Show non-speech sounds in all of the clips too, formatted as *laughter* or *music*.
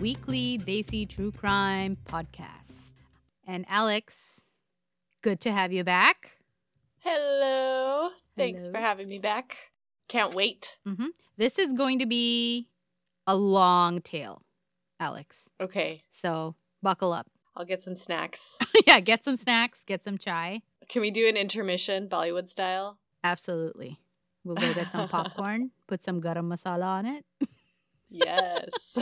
Weekly Desi True Crime podcast. And Alex, good to have you back. Hello. Thanks Hello. for having me back. Can't wait. hmm This is going to be a long tale, Alex. Okay, So buckle up. *laughs* I'll get some snacks. yeah, get some snacks, get some chai. Can we do an intermission, Bollywood style? Absolutely. We'll go get some *laughs* popcorn, put some garam masala on it. Yes.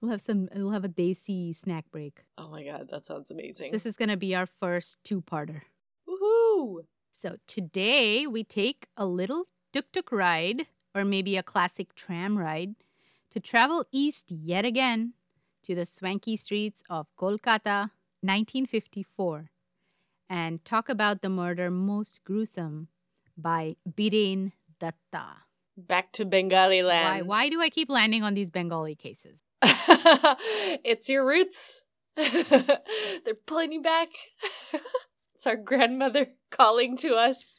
We'll have some. We'll have a desi snack break. oh my god, that sounds amazing. This is gonna be our first two-parter. Woohoo! So today we take a little tuk-tuk ride, or maybe a classic tram ride, to travel east yet again to the swanky streets of Kolkata, 1954, and talk about the murder most gruesome by Biren Datta. Back to Bengali Why, land. why do I keep landing on these Bengali cases? *laughs* it's your roots. *laughs* They're pulling you back. *laughs* it's our grandmother calling to us.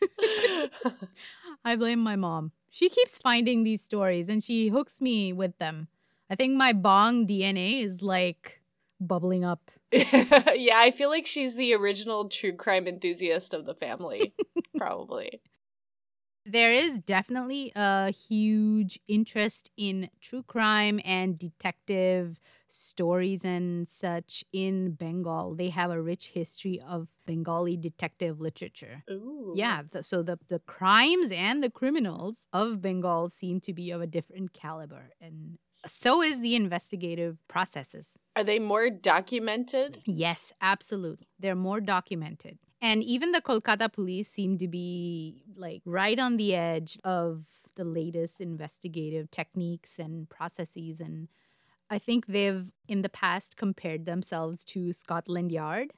I blame my mom. She keeps finding these stories and she hooks me with them. I think my bong DNA is like bubbling up. yeah, I feel like she's the original true crime enthusiast of the family. Probably. There is definitely a huge interest in true crime and detective stories and such in Bengal. They have a rich history of Bengali detective literature. Ooh. Yeah, the, so the, the crimes and the criminals of Bengal seem to be of a different caliber. And so is the investigative processes. Are they more documented? Yes, absolutely. They're more documented. And even the Kolkata police seem to be like right on the edge of the latest investigative techniques and processes. And I think they've in the past compared themselves to Scotland Yard.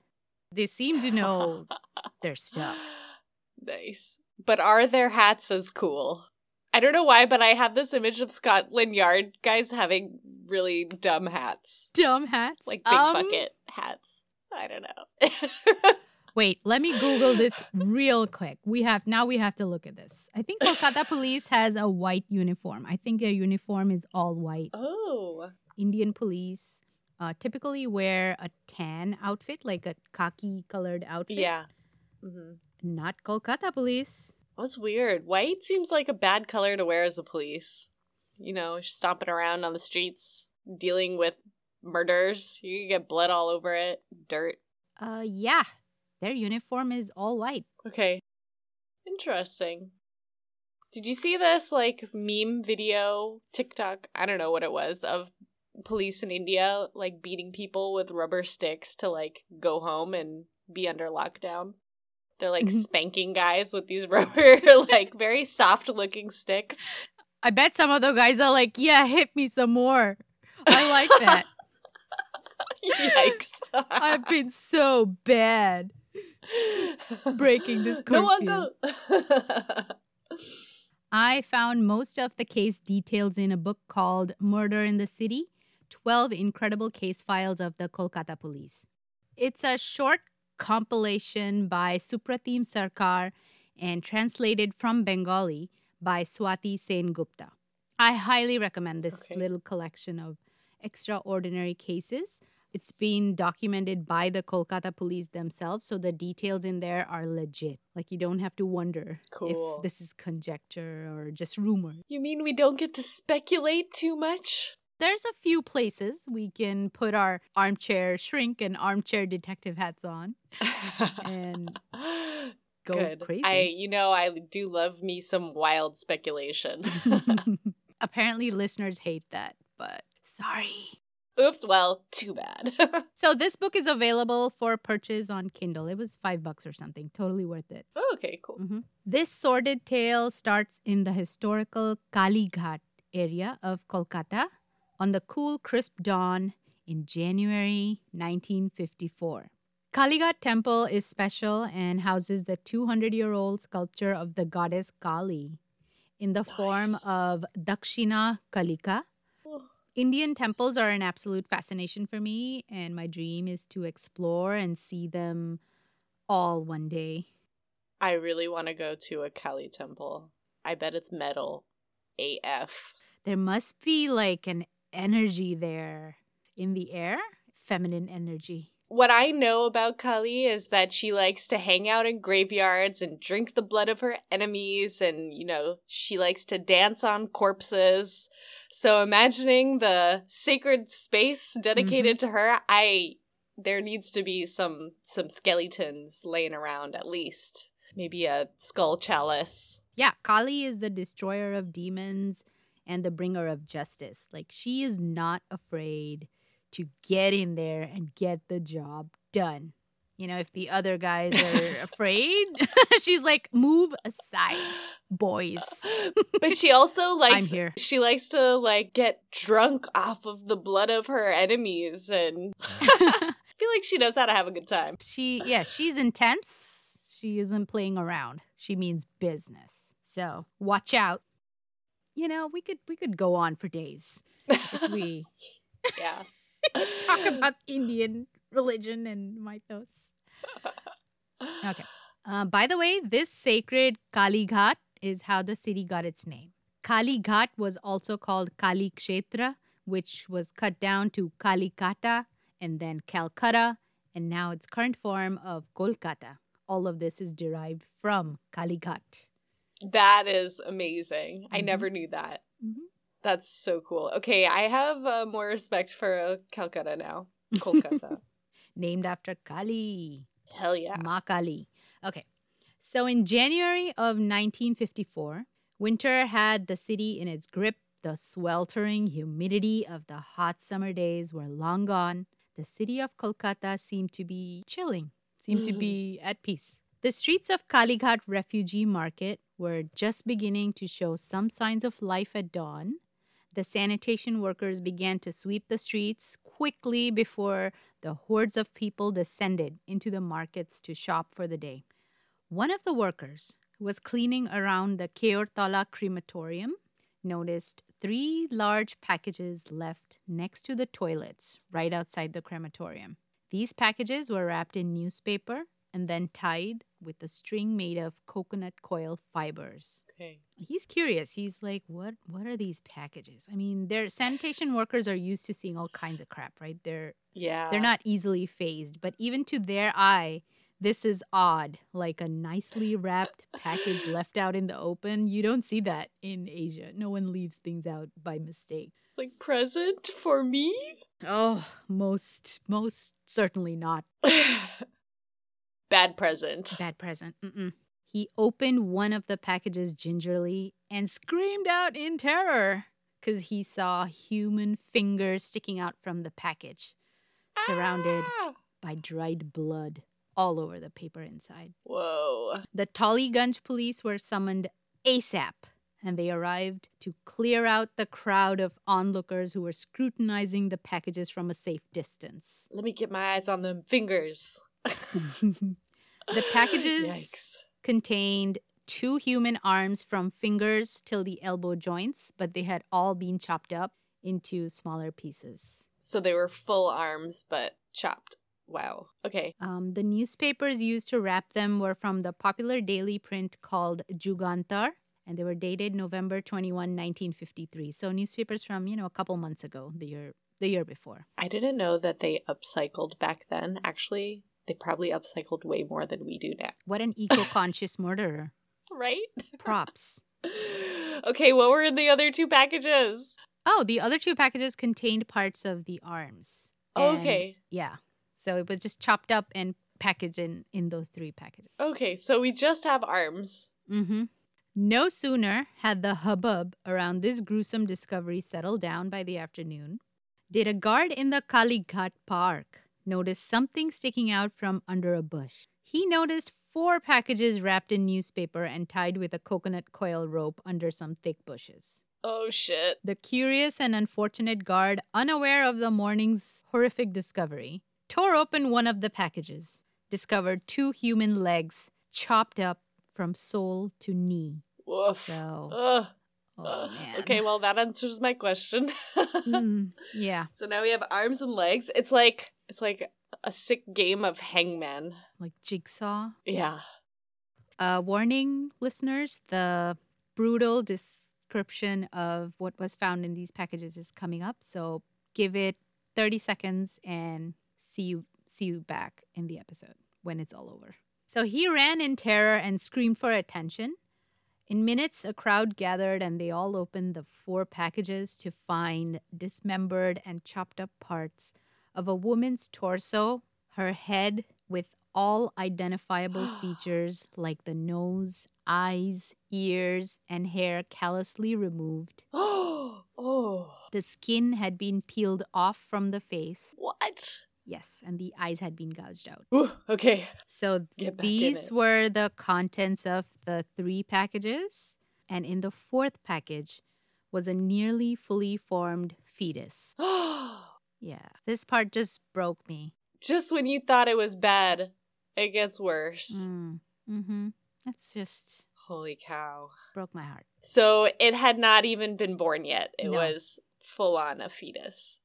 They seem to know *laughs* their stuff. Nice. But are their hats as cool? I don't know why, but I have this image of Scotland Yard guys having really dumb hats. Dumb hats. Like big Um, bucket hats. I don't know. *laughs* Wait, let me Google this real quick. We have now we have to look at this. I think Kolkata police has a white uniform. I think their uniform is all white. oh. Indian police uh, typically wear a tan outfit, like a khaki colored outfit. Yeah. hmm Not Kolkata police. That's weird. White seems like a bad color to wear as a police. You know, stomping around on the streets, dealing with murders. You can get blood all over it, dirt. Uh, yeah, their uniform is all white. Okay. Interesting. Did you see this like meme video, TikTok? I don't know what it was of police in India like beating people with rubber sticks to like go home and be under lockdown. They're like Mhm. spanking guys with these *laughs* rubber like very soft looking sticks. I bet some of the guys are like, "Yeah, hit me some more." I like that. *laughs* Yikes. I've been so bad. Breaking this No one go. *laughs* I found most of the case details in a book called Murder in the City 12 Incredible Case Files of the Kolkata Police. It's a short compilation by Supratim Sarkar and translated from Bengali by Swati Sen Gupta. I highly recommend this Okay. little collection of extraordinary cases. It's been documented by the Kolkata police themselves, so the details in there are legit. Like you don't have to wonder Cool. if this is conjecture or just rumor. you mean we don't get to speculate too much? There's a few places we can put our armchair shrink and armchair detective hats on. And *laughs* go Good. crazy. I, you know, I do love me some wild speculation. *laughs* *laughs* Apparently, listeners hate that, but sorry. Oops. Well, too bad. *laughs* So this book is available for purchase on Kindle. It was five bucks or something. Totally worth it. okay. Cool. Mhm. This sordid tale starts in the historical Kalighat area of Kolkata on the cool, crisp dawn in January 1954. Kalighat Temple is special and houses the 200 year old sculpture of the goddess Kali in the form of Dakshina Kalika. Indian temples are an absolute fascination for me, and my dream is to explore and see them all one day. I really want to go to a Kali temple. I bet it's metal. AF. There must be like an energy there in the air, feminine energy. What I know about Kali is that she likes to hang out in graveyards and drink the blood of her enemies, and, you know, she likes to dance on corpses. So imagining the sacred space dedicated mm-hmm. to her, I there needs to be some some skeletons laying around at least. Maybe a skull chalice. Yeah, Kali is the destroyer of demons and the bringer of justice. Like she is not afraid to get in there and get the job done. You know, if the other guys *laughs* are afraid, *laughs* she's like, move aside, boys. *laughs* but she also likes I'm here. she likes to like get drunk off of the blood of her enemies and I feel like she knows how to have a good time. She yeah, she's intense. She isn't playing around. She means business. So watch out. You know, we could we could go on for days if we yeah *laughs* talk *laughs* about Indian religion and mythos. *laughs* Okay. Uh, by the way, this sacred Kali Ghat is how the city got its name. Kali Ghat was also called Kali Kshetra, which was cut down to Kalikata and then Calcutta, and now its current form of Kolkata. All of this is derived from Kali Ghat. That is amazing. Mm-hmm. I never knew that. Mm-hmm. That's so cool. Okay, I have uh, more respect for uh, Calcutta now. *laughs* Kolkata. Named after Kali. Hell yeah. Ma Kali. Okay. So in January of 1954, winter had the city in its grip. The sweltering humidity of the hot summer days were long gone. The city of Kolkata seemed to be chilling, seemed to be *gasps* at peace. The streets of Kalighat Refugee Market were just beginning to show some signs of life at dawn the sanitation workers began to sweep the streets quickly before the hordes of people descended into the markets to shop for the day. One of the workers, who was cleaning around the Keortala crematorium, noticed three large packages left next to the toilets right outside the crematorium. These packages were wrapped in newspaper and then tied with a string made of coconut coir fibers. Okay. He's curious. He's like, "What? What are these packages?" I mean, their sanitation workers are used to seeing all kinds of crap, right? They're yeah, they're not easily phased, but even to their eye, this is odd. Like a nicely wrapped *laughs* package left out in the open. You don't see that in Asia. No one leaves things out by mistake. It's like present for me. Oh, most most certainly not. *laughs* Bad present. Bad present. Mm-mm. He opened one of the packages gingerly and screamed out in terror because he saw human fingers sticking out from the package, surrounded ah! by dried blood all over the paper inside. Whoa. The Tollygunge police were summoned ASAP and they arrived to clear out the crowd of onlookers who were scrutinizing the packages from a safe distance. Let me get my eyes on them fingers. *laughs* the packages Yikes. contained two human arms from fingers till the elbow joints, but they had all been chopped up into smaller pieces. So they were full arms, but chopped. Wow. Okay. Um, the newspapers used to wrap them were from the popular daily print called Jugantar, and they were dated November 21, 1953. So newspapers from, you know, a couple months ago, the year the year before. I didn't know that they upcycled back then. Actually, they probably upcycled way more than we do now. What an eco-conscious *laughs* murderer. Right? Props. *laughs* okay, what were in the other two packages? Oh, the other two packages contained parts of the arms. And, okay. Yeah. So it was just chopped up and packaged in in those three packages. Okay, so we just have arms. Mm-hmm. No sooner had the hubbub around this gruesome discovery settled down by the afternoon, did a guard in the Kalighat Park noticed something sticking out from under a bush. He noticed four packages wrapped in newspaper and tied with a coconut coir rope under some thick bushes. Oh shit. The curious and unfortunate guard, unaware of the morning's horrific discovery, tore open one of the packages, discovered two human legs chopped up from sole to knee. Woof. So, Ugh. Oh, *laughs* okay, well that answers my question. *laughs* mm, yeah. So now we have arms and legs. It's like it's like a sick game of hangman. Like jigsaw. Yeah. Uh warning listeners, the brutal description of what was found in these packages is coming up. So give it 30 seconds and see you see you back in the episode when it's all over. So he ran in terror and screamed for attention. In minutes, a crowd gathered and they all opened the four packages to find dismembered and chopped up parts of a woman's torso, her head, with all identifiable *gasps* features like the nose, eyes, ears, and hair callously removed. *gasps* oh. The skin had been peeled off from the face. What? Yes, and the eyes had been gouged out. Ooh, okay. So these were the contents of the three packages. And in the fourth package was a nearly fully formed fetus. *gasps* Yeah, this part just broke me. Just when you thought it was bad, it gets worse. Mm. Mm-hmm. That's just Holy cow. broke my heart. So it had not even been born yet. It No. was full on a fetus.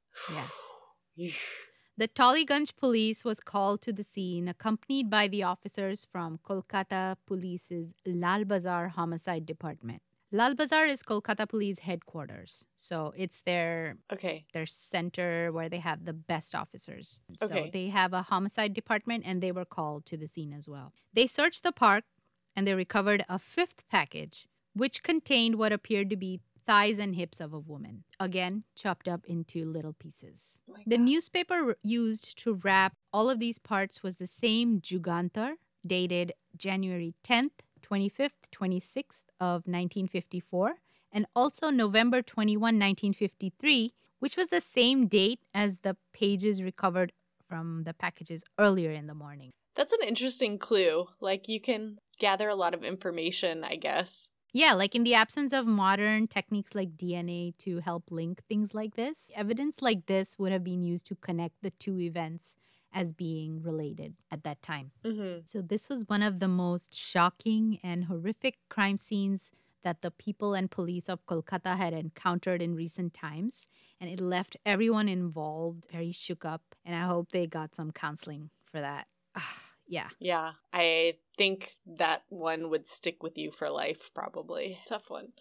Yeah. *sighs* The Tollygunj police was called to the scene, accompanied by the officers from Kolkata Police's Lal Bazar Homicide Department. Lal Bazar is Kolkata Police headquarters, so it's their okay. their center where they have the best officers. So they have a homicide department, and they were called to the scene as well. They searched the park, and they recovered a fifth package, which contained what appeared to be thighs and hips of a woman, again chopped up into little pieces. Oh The newspaper used to wrap all of these parts was the same Jugantar, dated January 10th, 25th, 26th of 1954, and also November 21, 1953, which was the same date as the pages recovered from the packages earlier in the morning. That's an interesting clue. Like you can gather a lot of information, I guess. Yeah, like in the absence of modern techniques like DNA to help link things like this, evidence like this would have been used to connect the two events as being related at that time. Mm-hmm. So, this was one of the most shocking and horrific crime scenes that the people and police of Kolkata had encountered in recent times. And it left everyone involved very shook up. And I hope they got some counseling for that. *sighs* Ah, yeah. Yeah, I think that one would stick with you for life, probably. Tough one.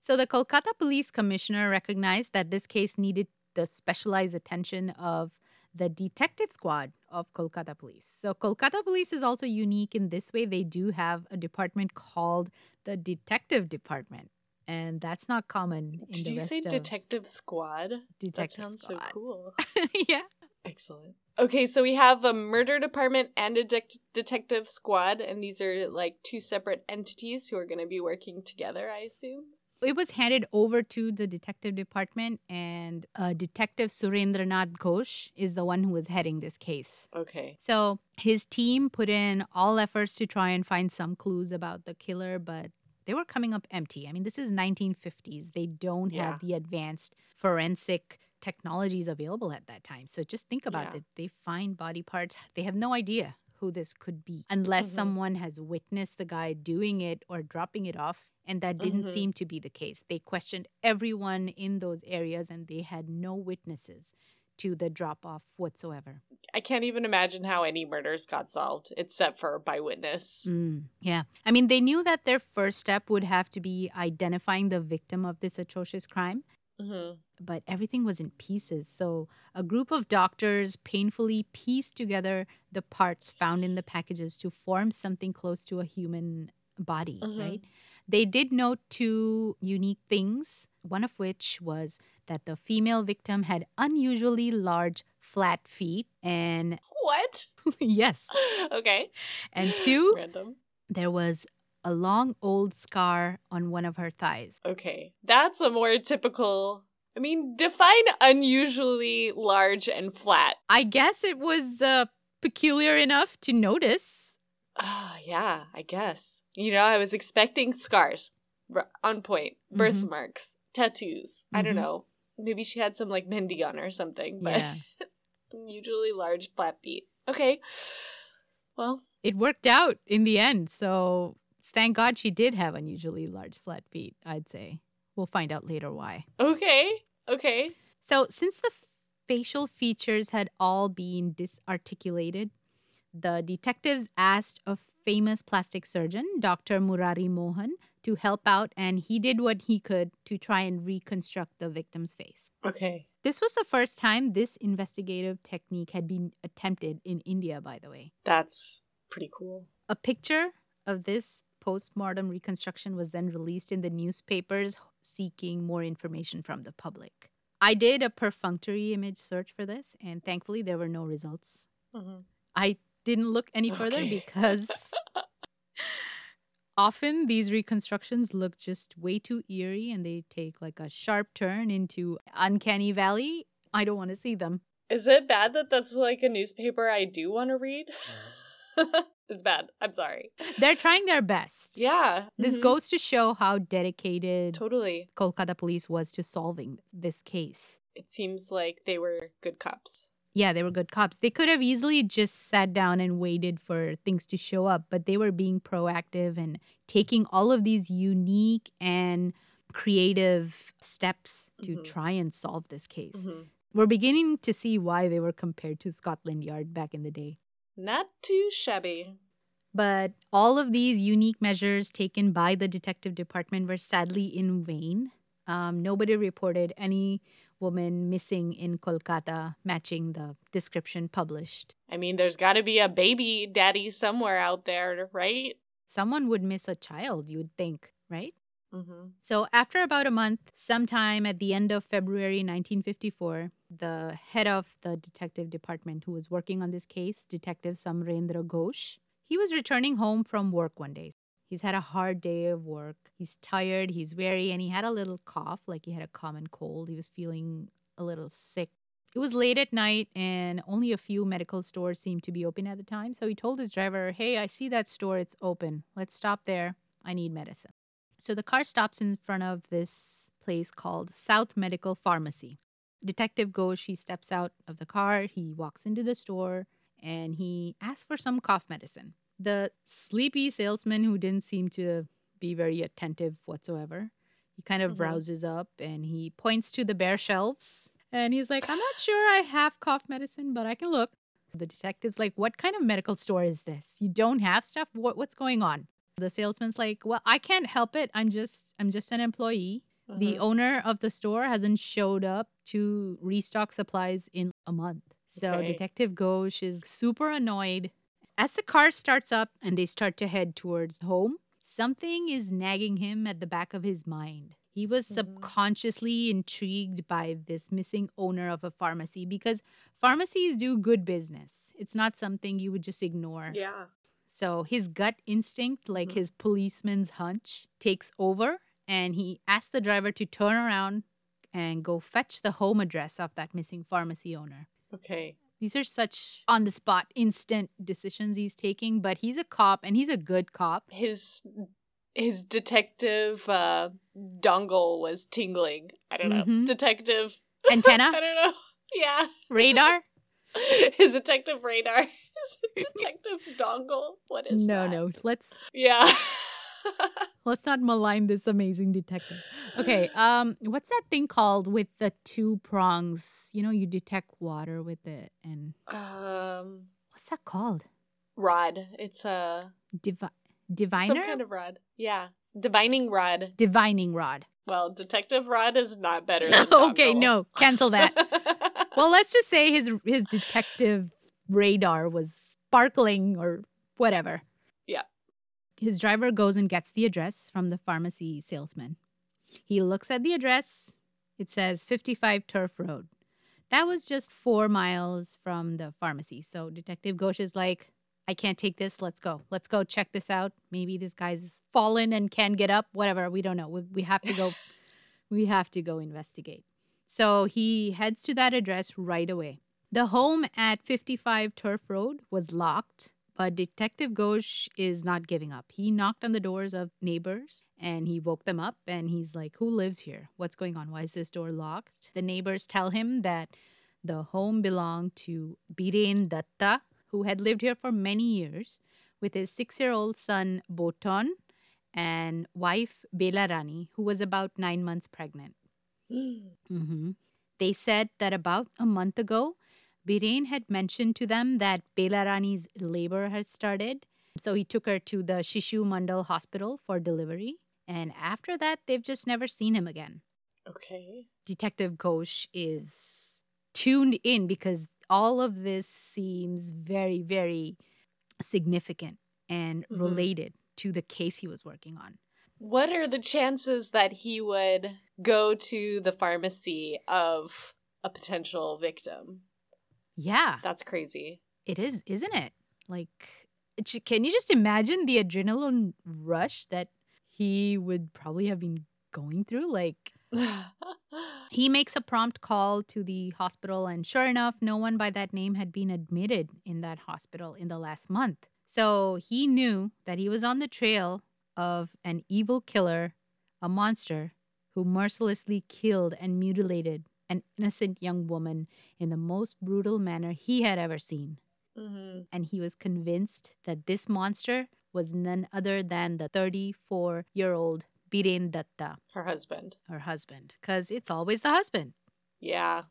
So, the Kolkata Police Commissioner recognized that this case needed the specialized attention of the detective squad of Kolkata Police. So, Kolkata Police is also unique in this way. They do have a department called the Detective Department, and that's not common in Did the you rest say of detective squad? Detective that sounds Squad. so cool. *laughs* yeah. Excellent. Okay, so we have a murder department and a dec detective squad, and these are like two separate entities who are going to be working together, I assume. It was handed over to the detective department, and uh, Detective Surendranath Ghosh is the one who was heading this case. Okay. So his team put in all efforts to try and find some clues about the killer, but they were coming up empty. I mean, this is 1950s. They don't Yeah. have the advanced forensic technologies available at that time. So just think about Yeah. it. They find body parts. They have no idea who this could be unless Mhm. someone has witnessed the guy doing it or dropping it off. And that didn't Mhm. seem to be the case. They questioned everyone in those areas and they had no witnesses to the drop off whatsoever. I can't even imagine how any murders got solved except for by witness. Mm, yeah. I mean, they knew that their first step would have to be identifying the victim of this atrocious crime, hmm but everything was in pieces. So a group of doctors painfully pieced together the parts found in the packages to form something close to a human body, Mhm. right? They did note two unique things, one of which was that the female victim had unusually large flat feet and What? *laughs* yes, *laughs* okay. and two Random. there was a long old scar on one of her thighs. Okay. That's a more typical. I mean, define unusually large and flat. I guess it was uh, peculiar enough to notice. Ah, yeah, I guess. You know, I was expecting scars R- on point, birthmarks, tattoos. I don't Mhm. know. Maybe she had some like mehndi on her or something, but Yeah. *laughs* unusually large flat feet. Okay. Well, It worked out in the end. So thank God she did have unusually large flat feet, I'd say. We'll find out later why. okay. Okay. So, since the facial features had all been disarticulated, the detectives asked a famous plastic surgeon, Dr. Murari Mohan, to help out, and he did what he could to try and reconstruct the victim's face. Okay. This was the first time this investigative technique had been attempted in India, by the way. That's pretty cool. A picture of this post-mortem reconstruction was then released in the newspapers seeking more information from the public. I did a perfunctory image search for this, and thankfully there were no results. Mm-hmm. I didn't look any further Okay. because *laughs* often these reconstructions look just way too eerie and they take like a sharp turn into uncanny valley. I don't want to see them. Is it bad that that's like a newspaper I do want to read? *laughs* it's bad. I'm sorry. They're trying their best. Yeah. This mhm. goes to show how dedicated totally. Kolkata police was to solving this case. It seems like they were good cops. Yeah, they were good cops. They could have easily just sat down and waited for things to show up, but they were being proactive and taking all of these unique and creative steps to Mhm. try and solve this case. Mhm. We're beginning to see why they were compared to Scotland Yard back in the day. Not too shabby. But all of these unique measures taken by the detective department were sadly in vain. Um, nobody reported any woman missing in Kolkata matching the description published. I mean, there's got to be a baby daddy somewhere out there, right? Someone would miss a child, you would think, right? Mm-hmm. So, after about a month, sometime at the end of February 1954, the head of the detective department who was working on this case, Detective Samrendra Ghosh, he was returning home from work one day. He's had a hard day of work. He's tired, he's weary, and he had a little cough, like he had a common cold. He was feeling a little sick. It was late at night, and only a few medical stores seemed to be open at the time. So he told his driver, Hey, I see that store, it's open. Let's stop there. I need medicine. So the car stops in front of this place called South Medical Pharmacy. Detective goes, she steps out of the car, he walks into the store, and he asks for some cough medicine. The sleepy salesman, who didn't seem to be very attentive whatsoever, he kind of Mhm. rouses up and he points to the bare shelves. And he's like, I'm not sure I have cough medicine, but I can look. The detective's like, What kind of medical store is this? You don't have stuff? What, what's going on? The salesman's like, "Well, I can't help it. I'm just I'm just an employee. The Mhm. owner of the store hasn't showed up to restock supplies in a month." So Okay. Detective Ghosh is super annoyed. As the car starts up and they start to head towards home, something is nagging him at the back of his mind. He was Mhm. subconsciously intrigued by this missing owner of a pharmacy because pharmacies do good business. It's not something you would just ignore. Yeah. So his gut instinct, like Mhm. his policeman's hunch, takes over and he asked the driver to turn around and go fetch the home address of that missing pharmacy owner. Okay. These are such on the spot, instant decisions he's taking, but he's a cop and he's a good cop. His his detective uh, dongle was tingling. I don't know. Mhm. Detective. Antenna, *laughs* I don't know. Yeah. radar. *laughs* His detective radar. *laughs* His detective dongle. What is no, that? No, no. Let's Yeah. *laughs* let's not malign this amazing detective. Okay, um, what's that thing called with the two prongs? You know, you detect water with it, and um. what's that called? Rod. It's a Divi- diviner, some kind of rod. Yeah. Divining rod. divining rod. Well, detective rod is not better *laughs* okay, no, cancel that. *laughs* well, let's just say his his detective radar was sparkling or whatever. His driver goes and gets the address from the pharmacy salesman. He looks at the address. It says 55 Turf Road. That was just four miles from the pharmacy. So Detective Ghosh is like, I can't take this. Let's go. Let's go check this out. Maybe this guy's fallen and can get up. Whatever. We don't know. We, we have to go. *laughs* we have to go investigate. So he heads to that address right away. The home at 55 Turf Road was locked, but Detective Ghosh is not giving up. He knocked on the doors of neighbors and he woke them up and he's like, Who lives here? What's going on? Why is this door locked? The neighbors tell him that the home belonged to Biren Datta, who had lived here for many years with his six year old son Boton and wife Bela Rani, who was about nine months pregnant. *gasps* Mm-hmm. They said that about a month ago, Biren had mentioned to them that Bela Rani's labor had started. So he took her to the Shishu Mandal hospital for delivery. And after that, they've just never seen him again. Okay. Detective Ghosh is tuned in because all of this seems very, very significant and Mhm. related to the case he was working on. What are the chances that he would go to the pharmacy of a potential victim? Yeah, That's crazy. it is, isn't it? Like, can you just imagine the adrenaline rush that he would probably have been going through? Like, *laughs* He makes a prompt call to the hospital, and sure enough, no one by that name had been admitted in that hospital in the last month. So he knew that he was on the trail of an evil killer, a monster who mercilessly killed and mutilated an innocent young woman in the most brutal manner he had ever seen. hmm And he was convinced that this monster was none other than the 34 year old Biren Datta, Her husband. her husband, because it's always the husband. Yeah,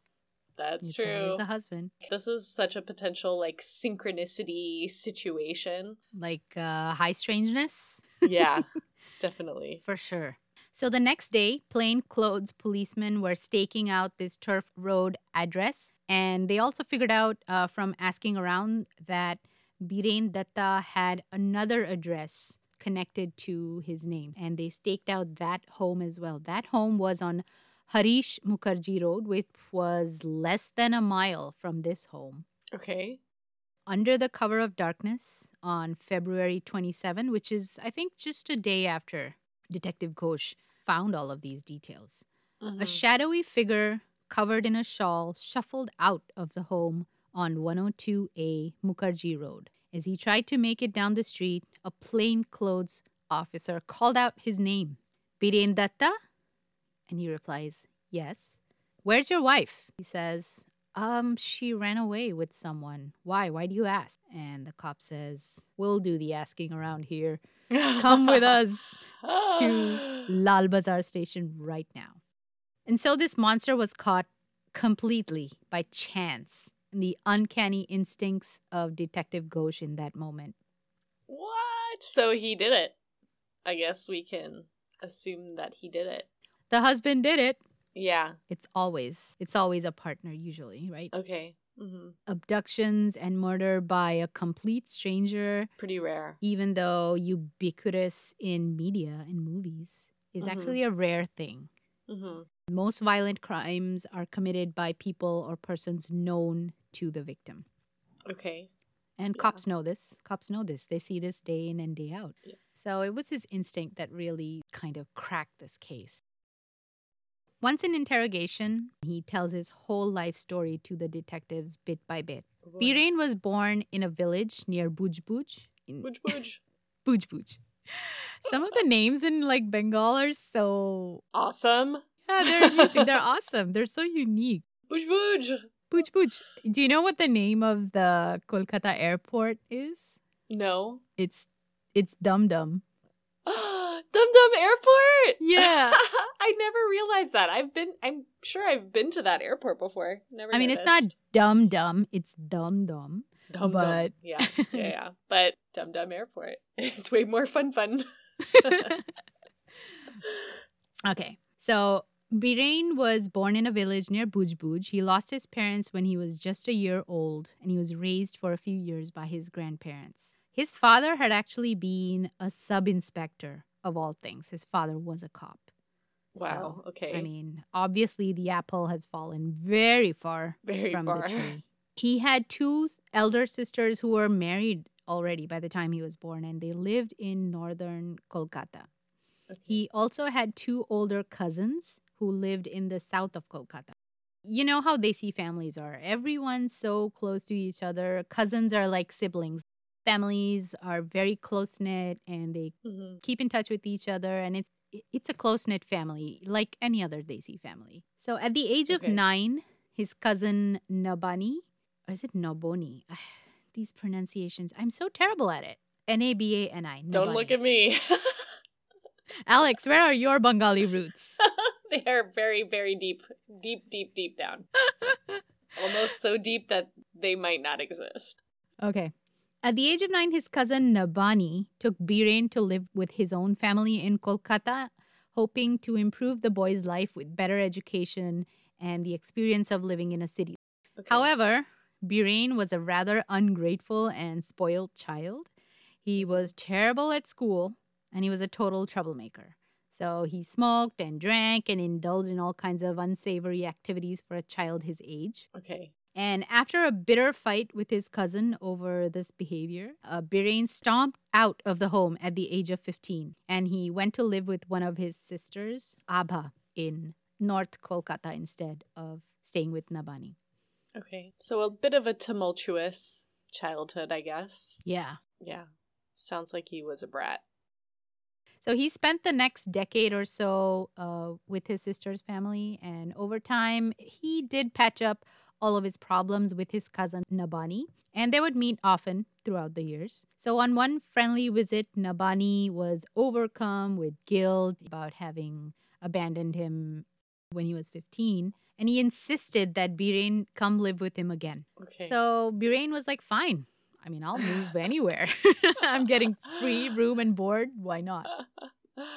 that's It's true. the husband. This is such a potential like synchronicity situation. Like uh, high strangeness, Yeah, *laughs* definitely. for sure. So the next day, plainclothes policemen were staking out this turf road address. And they also figured out uh, from asking around that Biren Datta had another address connected to his name. And they staked out that home as well. That home was on Harish Mukherjee Road, which was less than a mile from this home. Okay. under the cover of darkness on February 27, which is, I think, just a day after Detective Ghosh found all of these details. A Mhm. shadowy figure covered in a shawl shuffled out of the home on 102A Mukherjee Road. As he tried to make it down the street, a plainclothes officer called out his name, Biren Datta? And he replies, Yes. Where's your wife? He says, Um, she ran away with someone. Why? Why do you ask? And the cop says, We'll do the asking around here. Come with us to *laughs* Lal Bazaar station right now. And so this monster was caught completely by chance and the uncanny instincts of Detective Ghosh in that moment. What? So he did it. I guess we can assume that he did it. The husband did it. Yeah. It's always it's always a partner usually, right? Okay. Hmm Abductions and murder by a complete stranger, Pretty rare. even though ubiquitous in media and movies, is Mhm. actually a rare thing. hmm Most violent crimes are committed by people or persons known to the victim. Okay. And Yeah. cops know this. Cops know this. They see this day in and day out. Yeah. So it was his instinct that really kind of cracked this case. Once in interrogation, he tells his whole life story to the detectives bit by bit. Biren was born in a village near Bujbuj. In booch. *laughs* Bujbuj. Some of the names in like Bengal are so Awesome. yeah, they're *laughs* amazing. they're awesome. They're so unique. Booch booch. Buj Buj. Do you know what the name of the Kolkata airport is? No. It's it's Dum Dum. *gasps* *gasps* *gasps* Dum Dum Airport. Yeah. *laughs* I never realized that. I've been. I'm sure I've been to that airport before. Never. I mean, it's not. Dum Dum. It's Dum Dum. Dum Dum. but- Yeah, yeah, yeah. *laughs* But Dum Dum Airport. *laughs* It's way more fun. Fun. okay, so Biren was born in a village near Buj Buj. He lost his parents when he was just a year old, and he was raised for a few years by his grandparents. His father had actually been a sub inspector of all things. His father was a cop. Wow. So, okay. I mean, obviously the apple has fallen very far very from far. the *laughs* tree. He had two elder sisters who were married already by the time he was born, and they lived in northern Kolkata. Okay. He also had two older cousins who lived in the south of Kolkata. You know how they see families are. Everyone's so close to each other. Cousins are like siblings. Families are very close knit and they Mhm. keep in touch with each other and it's it's a close knit family like any other Desi family. So at the age of Okay. 9, his cousin Nabani or is it Naboni? These pronunciations. I'm so terrible at it. N A B A N I. Don't look at me. *laughs* Alex, where are your Bengali roots? *laughs* they are very, very deep, deep, deep, deep down. *laughs* Almost so deep that they might not exist. okay. At the age of nine, his cousin Nabani took Biren to live with his own family in Kolkata, hoping to improve the boy's life with better education and the experience of living in a city. Okay. However, Biren was a rather ungrateful and spoiled child. He was terrible at school and he was a total troublemaker. So he smoked and drank and indulged in all kinds of unsavory activities for a child his age. okay. And after a bitter fight with his cousin over this behavior, uh, Biren stomped out of the home at the age of 15 and he went to live with one of his sisters, Abha, in North Kolkata instead of staying with Nabani. Okay. So a bit of a tumultuous childhood, I guess. Yeah. Yeah. Sounds like he was a brat. So he spent the next decade or so uh, with his sister's family, and over time, he did patch up all of his problems with his cousin Nabani, and they would meet often throughout the years. So on one friendly visit, Nabani was overcome with guilt about having abandoned him when he was 15, and he insisted that Biren come live with him again. Okay. So Biren was like, fine. I mean, I'll move *laughs* anywhere. *laughs* I'm getting free room and board. Why not? *laughs*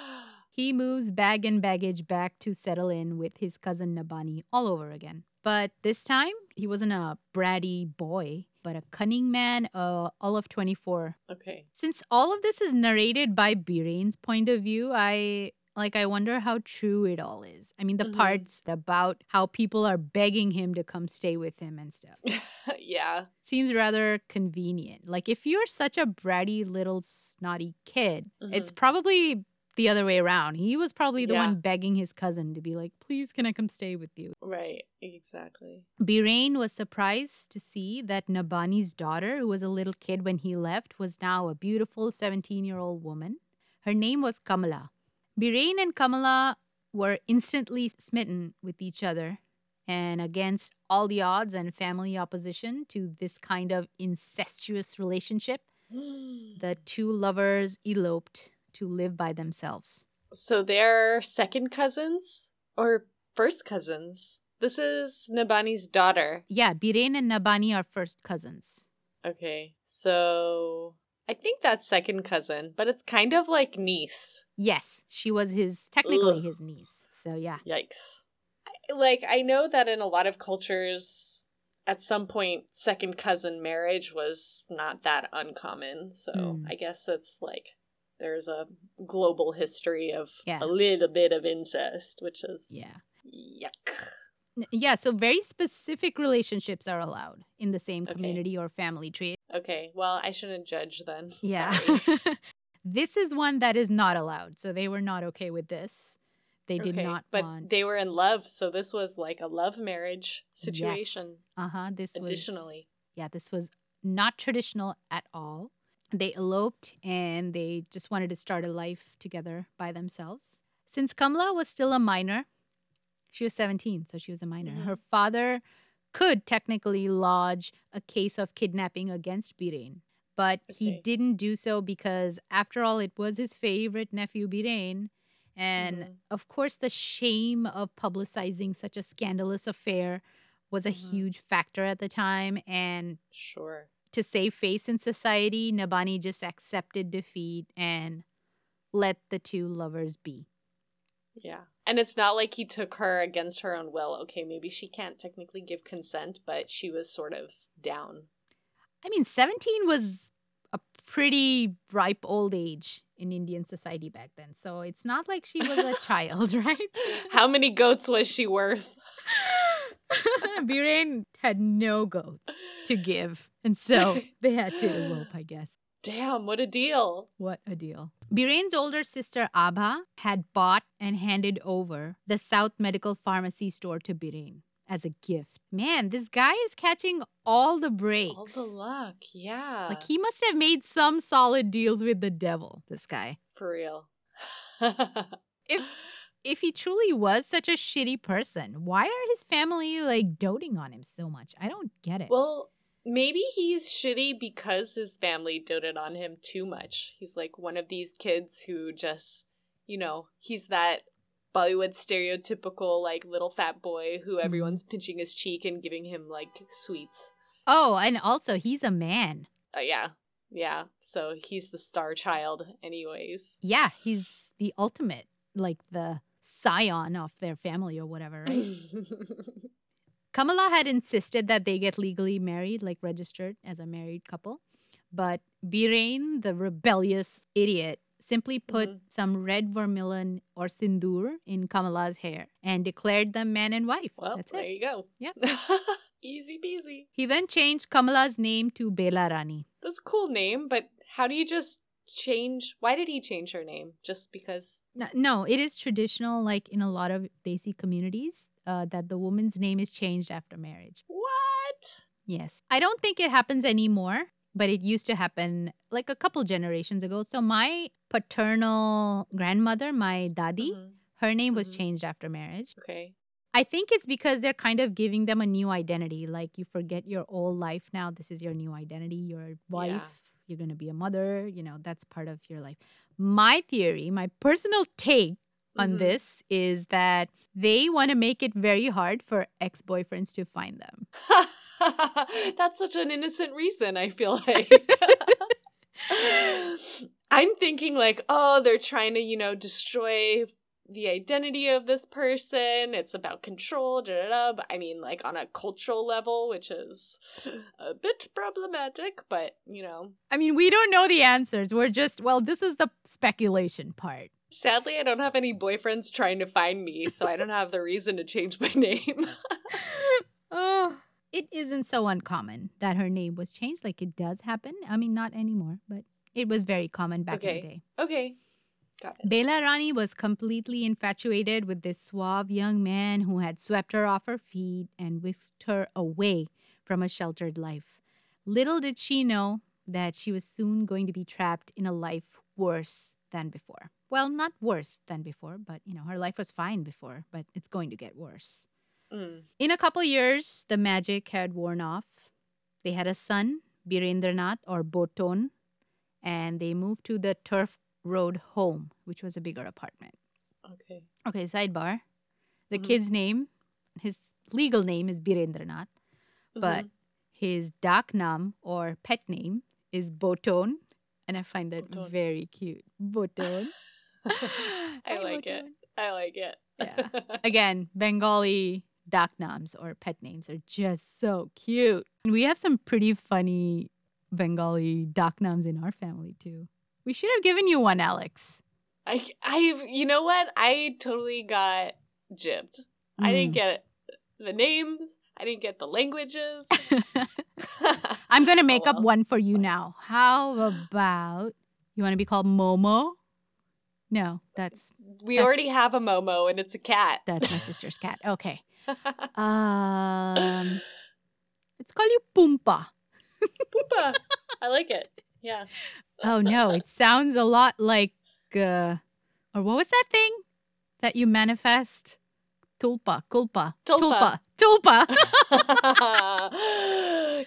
He moves bag and baggage back to settle in with his cousin Nabani all over again. But this time, he wasn't a bratty boy, but a cunning man, uh, all of 24. okay. Since all of this is narrated by Biren's point of view, I like I wonder how true it all is. I mean, the Mhm. parts about how people are begging him to come stay with him and stuff *laughs* yeah. seems rather convenient. Like if you're such a bratty little snotty kid, it's probably the other way around. He was probably the Yeah. one begging his cousin to be like, "Please, can I come stay with you?" Right. Exactly. Biren was surprised to see that Nabani's daughter, who was a little kid when he left, was now a beautiful 17-year-old woman. Her name was Kamala. Biren and Kamala were instantly smitten with each other. And against all the odds and family opposition to this kind of incestuous relationship, *gasps* the two lovers eloped to live by themselves. So they're second cousins or first cousins? This is Nabani's daughter. Yeah, Biren and Nabani are first cousins. Okay. So I think that's second cousin, but it's kind of like niece. Yes, she was his, technically Ugh. his niece. So, yeah. Yikes. Like, I know that in a lot of cultures, at some point, second cousin marriage was not that uncommon. So Mm. I guess it's like there's a global history of Yeah. a little bit of incest, which is Yeah. yuck. Yeah, so very specific relationships are allowed in the same Okay. community or family tree. Okay, well, I shouldn't judge then. *laughs* Yeah. *laughs* This is one that is not allowed. So they were not okay with this. They did Okay, not but want. they were in love, so this was like a love marriage situation. uh huh. This was. Additionally, Yeah, this was not traditional at all. They eloped and they just wanted to start a life together by themselves. Since Kamla was still a minor, she was 17, so she was a minor. Mhm. Her father could technically lodge a case of kidnapping against Biren, but he didn't do so because, after all, it was his favorite nephew, Biren. And Mhm. of course, the shame of publicizing such a scandalous affair was a Mhm. huge factor at the time. And sure. To save face in society, Nabani just accepted defeat and let the two lovers be. Yeah. And it's not like he took her against her own will. Okay, maybe she can't technically give consent, but she was sort of down. I mean, 17 was a pretty ripe old age in Indian society back then. So it's not like she was a *laughs* child, right? *laughs* How many goats was she worth? *laughs* Biren had no goats to give. And so *laughs* they had to elope, I guess. Damn, what a deal. What a deal. Biren's older sister Abha had bought and handed over the South Medical Pharmacy store to Biren as a gift. Man, this guy is catching all the breaks. All the luck. Yeah. Like he must have made some solid deals with the devil, this guy. For real. *laughs* If if he truly was such a shitty person, why are his family like doting on him so much? I don't get it. well, maybe he's shitty because his family doted on him too much. He's like one of these kids who just, you know, he's that Bollywood stereotypical like little fat boy who everyone's pinching his cheek and giving him like sweets. oh, and also he's a man. Uh, yeah. Yeah, so he's the star child, anyways. Yeah, he's the ultimate, like the scion of their family or whatever, right? *laughs* Kamala had insisted that they get legally married, like registered as a married couple. But Birain, the rebellious idiot, simply put Mhm. some red vermilion or sindoor in Kamala's hair and declared them man and wife. well, That's there it. you go. Yeah. *laughs* Easy peasy. He then changed Kamala's name to Bela Rani. That's a cool name, but how do you just change? Why did he change her name? Just because? No, no, it is traditional, like in a lot of Desi communities, uh, that the woman's name is changed after marriage. What? Yes. I don't think it happens anymore, but it used to happen like a couple generations ago. So my paternal grandmother, my dadi, Mhm. her name was Mhm. changed after marriage. Okay. I think it's because they're kind of giving them a new identity. Like you forget your old life now. This is your new identity. You're wife. Yeah. You're going to be a mother. You know, that's part of your life. My theory, my personal take on Mhm. this is that they want to make it very hard for ex boyfriends to find them. *laughs* That's such an innocent reason, I feel *laughs* like. *laughs* I'm thinking, like, oh, they're trying to, you know, destroy the identity of this person. It's about control, da da da. But I mean, like, on a cultural level, which is a bit problematic, but, you know. I mean, we don't know the answers. We're just, well, this is the speculation part. Sadly, I don't have any boyfriends trying to find me, so I don't have the reason to change my *laughs* name. *laughs* oh, it isn't so uncommon that her name was changed. Like it does happen. I mean, not anymore, but it was very common back in the day. okay. Got it. Bela Rani was completely infatuated with this suave young man who had swept her off her feet and whisked her away from a sheltered life. Little did she know that she was soon going to be trapped in a life worse than before. Well, not worse than before, but you know, her life was fine before, but it's going to get worse. Mm. In a couple years, the magic had worn off. They had a son, Birendranath or Boton, and they moved to the Turf Road home, which was a bigger apartment. Okay. Okay, sidebar. The Mhm. kid's name, his legal name is Birendranath, but Mhm. his dak nam or pet name is Boton, and I find that Boton. very cute. Boton. *laughs* I Hi, like it. I like it. Yeah. *laughs* Again, Bengali dak nams or pet names are just so cute. And we have some pretty funny Bengali dak nams in our family too. We should have given you one, Alex. I, I, you know what? I totally got gypped. I didn't Mm. get the names. I didn't get the languages. *laughs* *laughs* I'm going to make Oh, up one for you now. How about you want to be called Momo? No, that's we already have a Momo, and it's a cat. that's my sister's cat. *laughs* Okay. Um let's call you Pumpa. Poopa. I like it. Yeah. Oh no, it sounds a lot like uh or what was that thing that you manifest? Tulpa, culpa, Tulpa. tulpa, tulpa.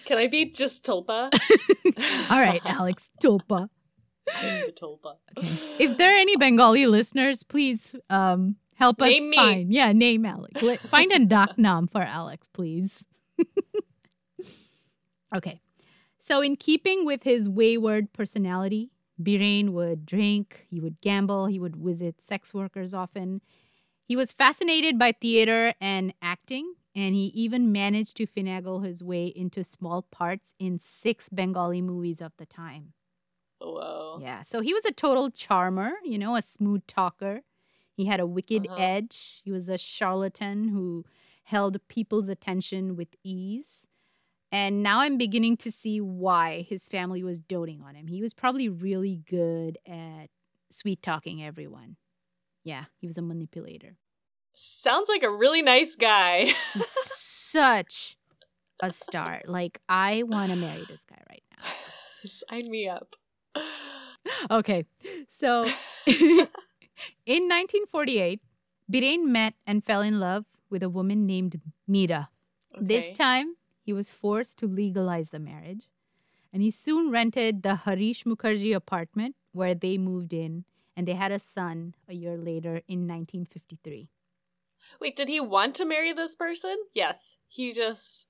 *laughs* *laughs* Can I be just Tulpa? *laughs* All right, Alex, tulpa. Tulpa. If there are any Bengali listeners, please um help us me. find. Yeah, name Alex. Find a dak nam for Alex, please. okay. So in keeping with his wayward personality, Birain would drink, he would gamble, he would visit sex workers often. He was fascinated by theater and acting, and he even managed to finagle his way into small parts in six Bengali movies of the time. Whoa. Yeah. So he was a total charmer, you know, a smooth talker. He had a wicked Uh-huh. edge. He was a charlatan who held people's attention with ease. And now I'm beginning to see why his family was doting on him. He was probably really good at sweet talking everyone. Yeah, he was a manipulator. Sounds like a really nice guy. *laughs* Such a star. Like, I want to marry this guy right now. *laughs* Sign me up. *gasps* Okay. So *laughs* in 1948, Birain met and fell in love with a woman named Mira. This time, he was forced to legalize the marriage. And he soon rented the Harish Mukherjee apartment where they moved in, and they had a son a year later in 1953. Wait, did he want to marry this person? Yes. He just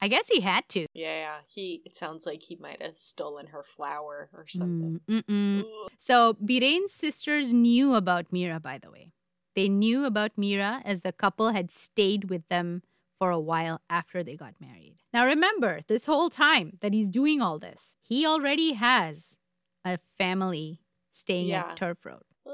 I guess he had to. Yeah. He it sounds like he might have stolen her flower or something. Mm. So Biraine's sisters knew about Mira, by the way. They knew about Mira as the couple had stayed with them for a while after they got married. Now remember, this whole time that he's doing all this, he already has a family staying Yeah. at Turf Road. Uh,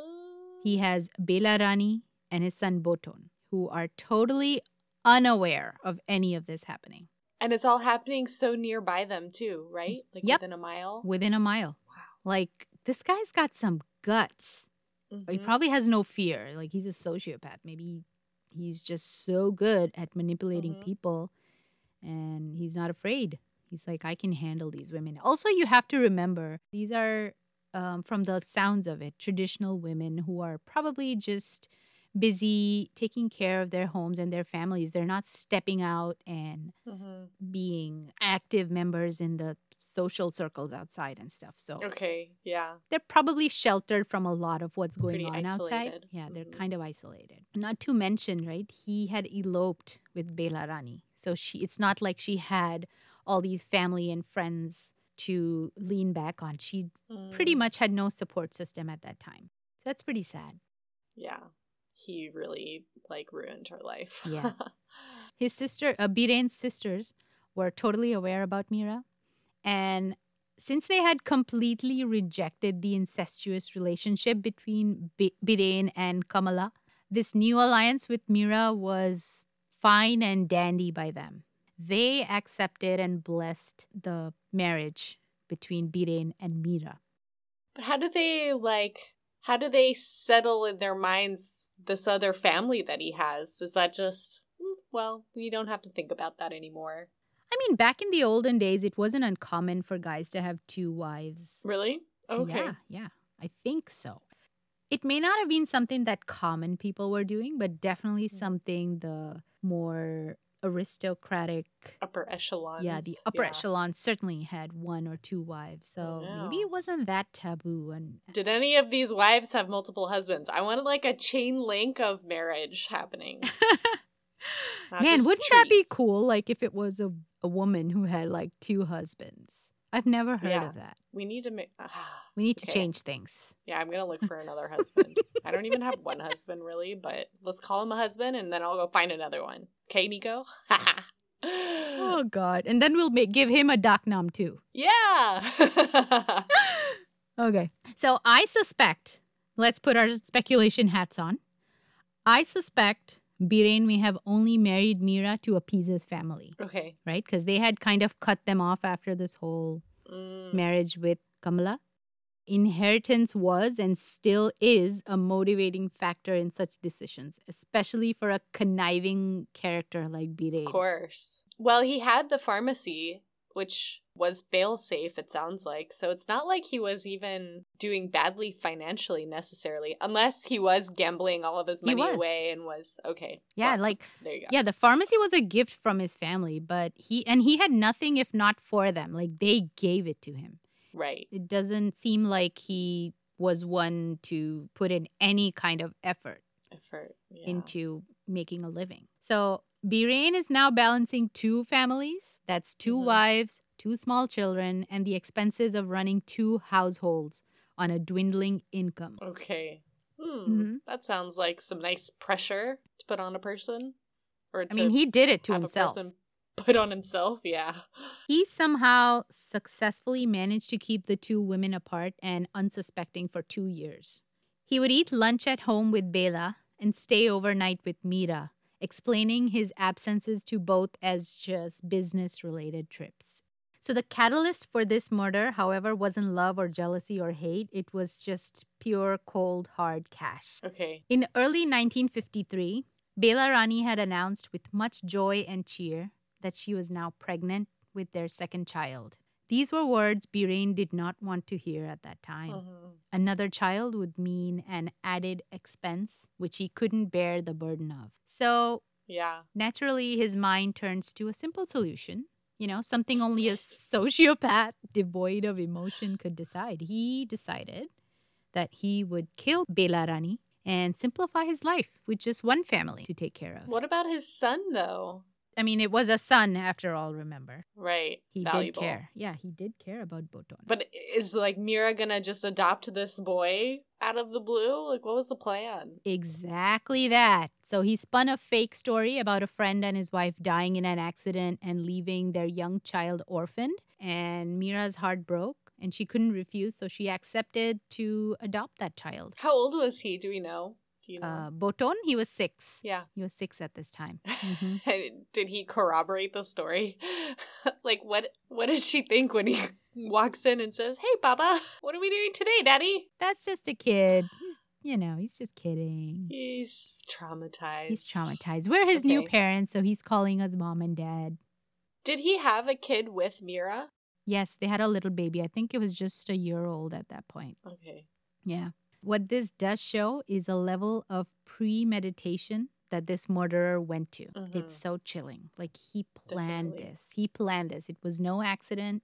He has Bela Rani and his son Boton, who are totally unaware of any of this happening and it's all happening so nearby them too, right? Like Yep. within a mile. within a mile. Wow. Like, this guy's got some guts. He Mhm. probably has no fear. Like he's a sociopath. Maybe he's just so good at manipulating Mhm. people and he's not afraid. He's like, I can handle these women. Also, you have to remember these are, um, from the sounds of it, traditional women who are probably just busy taking care of their homes and their families. They're not stepping out and Mhm. being active members in the social circles outside and stuff. So Okay, yeah. they're probably sheltered from a lot of what's going Pretty on outside. Yeah, they're Mhm. kind of isolated. Not to mention, right, he had eloped with Bela Rani. So she it's not like she had all these family and friends to lean back on. She pretty Mm, much had no support system at that time. So that's pretty sad. Yeah. He really like ruined her life. Yeah. *laughs* His sister, uh, Biraine's sisters, were totally aware about Mira. And since they had completely rejected the incestuous relationship between B- Birain and Kamala, this new alliance with Mira was fine and dandy by them. They accepted and blessed the marriage between Birain and Mira. But how do they like how do they settle in their minds this other family that he has? Is that just "Mm, well, we don't have to think about that anymore. I mean, back in the olden days, it wasn't uncommon for guys to have two wives. Really? Okay. Yeah, yeah, I think so. It may not have been something that common people were doing, but definitely Mm. something the more aristocratic, Upper echelons. yeah, the upper yeah. echelon certainly had one or two wives. So maybe it wasn't that taboo. And Did any of these wives have multiple husbands? I wanted like a chain link of marriage happening. *laughs* Man, wouldn't that be cool? Like if it was a, a woman who had like two husbands. I've never heard Yeah. of that. We need to make. *sighs* We need to Okay. change things. yeah, I'm gonna look for another *laughs* husband. I don't even have one husband really, but let's call him a husband, and then I'll go find another one. Okay, Nico. *laughs* Oh God! And then we'll make, give him a dak nam too. yeah. *laughs* Okay. So I suspect, let's put our speculation hats on. I suspect Birain may have only married Mira to appease his family, okay. right? Because they had kind of cut them off after this whole Mm, marriage with Kamala. Inheritance was and still is a motivating factor in such decisions, especially for a conniving character like Birain. of course. Well, he had the pharmacy, which was fail safe. It sounds like so. It's not like he was even doing badly financially necessarily, unless he was gambling all of his money away and was okay. Yeah, well, like there you go. Yeah, the pharmacy was a gift from his family, but he and he had nothing if not for them. Like they gave it to him. Right. It doesn't seem like he was one to put in any kind of effort Effort. Yeah. into making a living. So Birain is now balancing two families. That's 2 Mhm. wives, two small children, and the expenses of running two households on a dwindling income. Okay. Hmm. Mhm. That sounds like some nice pressure to put on a person. Or I mean, he did it to himself. put on himself. Yeah. He somehow successfully managed to keep the two women apart and unsuspecting for two years. He would eat lunch at home with Bela and stay overnight with Mira, explaining his absences to both as just business related trips. So, the catalyst for this murder, however, wasn't love or jealousy or hate. It was just pure, cold, hard cash. Okay. In early 1953, Bela Rani had announced with much joy and cheer that she was now pregnant with their second child. These were words Birain did not want to hear at that time. Mhm. Another child would mean an added expense, which he couldn't bear the burden of. So, Yeah. naturally, his mind turns to a simple solution. You know, something only a sociopath devoid of emotion could decide. He decided that he would kill Bela Rani and simplify his life with just one family to take care of. What about his son though? I mean, it was a son after all, remember? Right. He Valuable. did care. Yeah, he did care about Boton. But is like Mira gonna just adopt this boy out of the blue? Like, what was the plan? Exactly that. So he spun a fake story about a friend and his wife dying in an accident and leaving their young child orphaned. And Mira's heart broke and she couldn't refuse, so she accepted to adopt that child. How old was he? Do we know? Do you know? Uh, Boton, he was six. yeah. He was six at this time. *laughs* Mhm. did he corroborate the story? *laughs* like, what? What did she think when he walks in and says, "Hey, Baba, what are we doing today, Daddy?" That's just a kid. He's, you know, he's just kidding. He's traumatized. He's traumatized. We're his new parents, so he's calling us mom and dad. Did he have a kid with Mira? Yes, they had a little baby. I think it was just a year old at that point. Okay. Yeah. What this does show is a level of premeditation that this murderer went to. Mhm. It's so chilling. Like he planned Definitely. this. He planned this. It was no accident.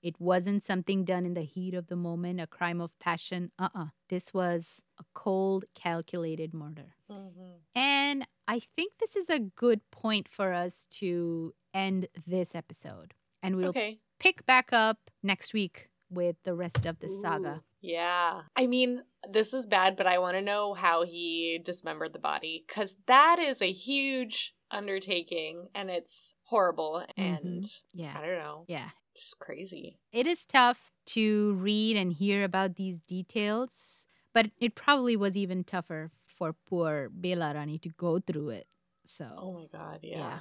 It wasn't something done in the heat of the moment, a crime of passion. Uh uh This was a cold, calculated murder. Mm-hmm. And I think this is a good point for us to end this episode. And we'll Okay. pick back up next week with the rest of the saga. Yeah. I mean, this is bad, but I want to know how he dismembered the body because that is a huge undertaking and it's horrible and I Yeah. I don't know, Yeah. It's crazy. It is tough to read and hear about these details, but it probably was even tougher for poor Bela Rani to go through it. So, Oh my god, yeah. Yeah.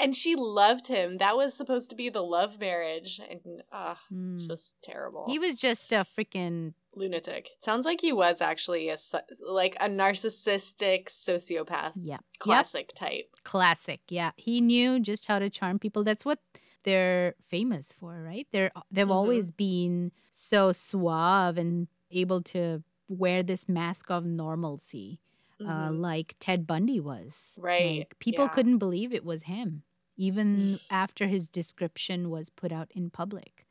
And she loved him. That was supposed to be the love marriage, and uh, mm. just terrible. he was just a freaking lunatic. It sounds like he was actually a like a narcissistic sociopath, yeah, yep, classic type. classic. Yeah, he knew just how to charm people. That's what they're famous for, right? They're they've Mhm. always been so suave and able to wear this mask of normalcy. uh, Mhm. like Ted Bundy was. Right, Like, people yeah. couldn't believe it was him, even *sighs* after his description was put out in public.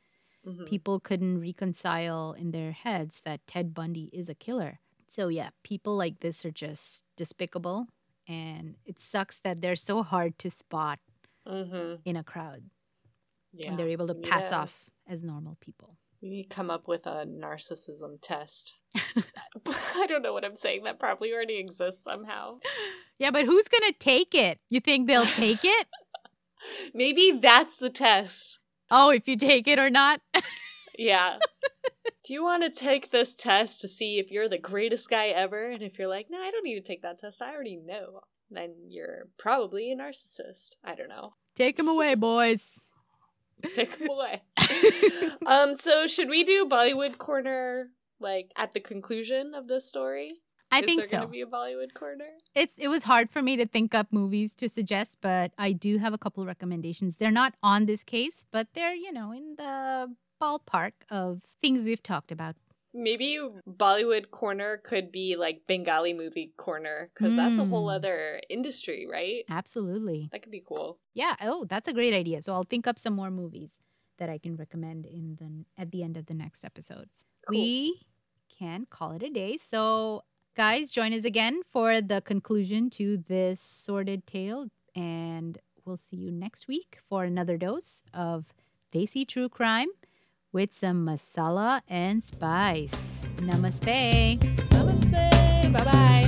Mhm. People couldn't reconcile in their heads that Ted Bundy is a killer. So, yeah, people like this are just despicable. And it sucks that they're so hard to spot Mhm. in a crowd Yeah. and they're able to pass to- off as normal people. We need to come up with a narcissism test. *laughs* *laughs* I don't know what I'm saying. That probably already exists somehow. Yeah, but who's going to take it? You think they'll take it? *laughs* *laughs* Maybe that's the test. Oh, if you take it or not? *laughs* Yeah. Do you want to take this test to see if you're the greatest guy ever? And if you're like, no, I don't need to take that test. I already know. Then you're probably a narcissist. I don't know. Take him away, boys. Take him away. *laughs* um. So should we do Bollywood corner like at the conclusion of this story? I Is think there so. Be a Bollywood corner. it's it was hard for me to think up movies to suggest, but I do have a couple recommendations. They're not on this case, but they're, you know, in the ballpark of things we've talked about. Maybe Bollywood corner could be like Bengali movie corner because that's a whole Mm. other industry, right? Absolutely. That could be cool. Yeah, oh, that's a great idea. So I'll think up some more movies that I can recommend in the at the end of the next episode. Cool. We can call it a day. So guys, join us again for the conclusion to this sordid tale and we'll see you next week for another dose of Desi True Crime with some masala and spice. Namaste. Namaste. Bye bye.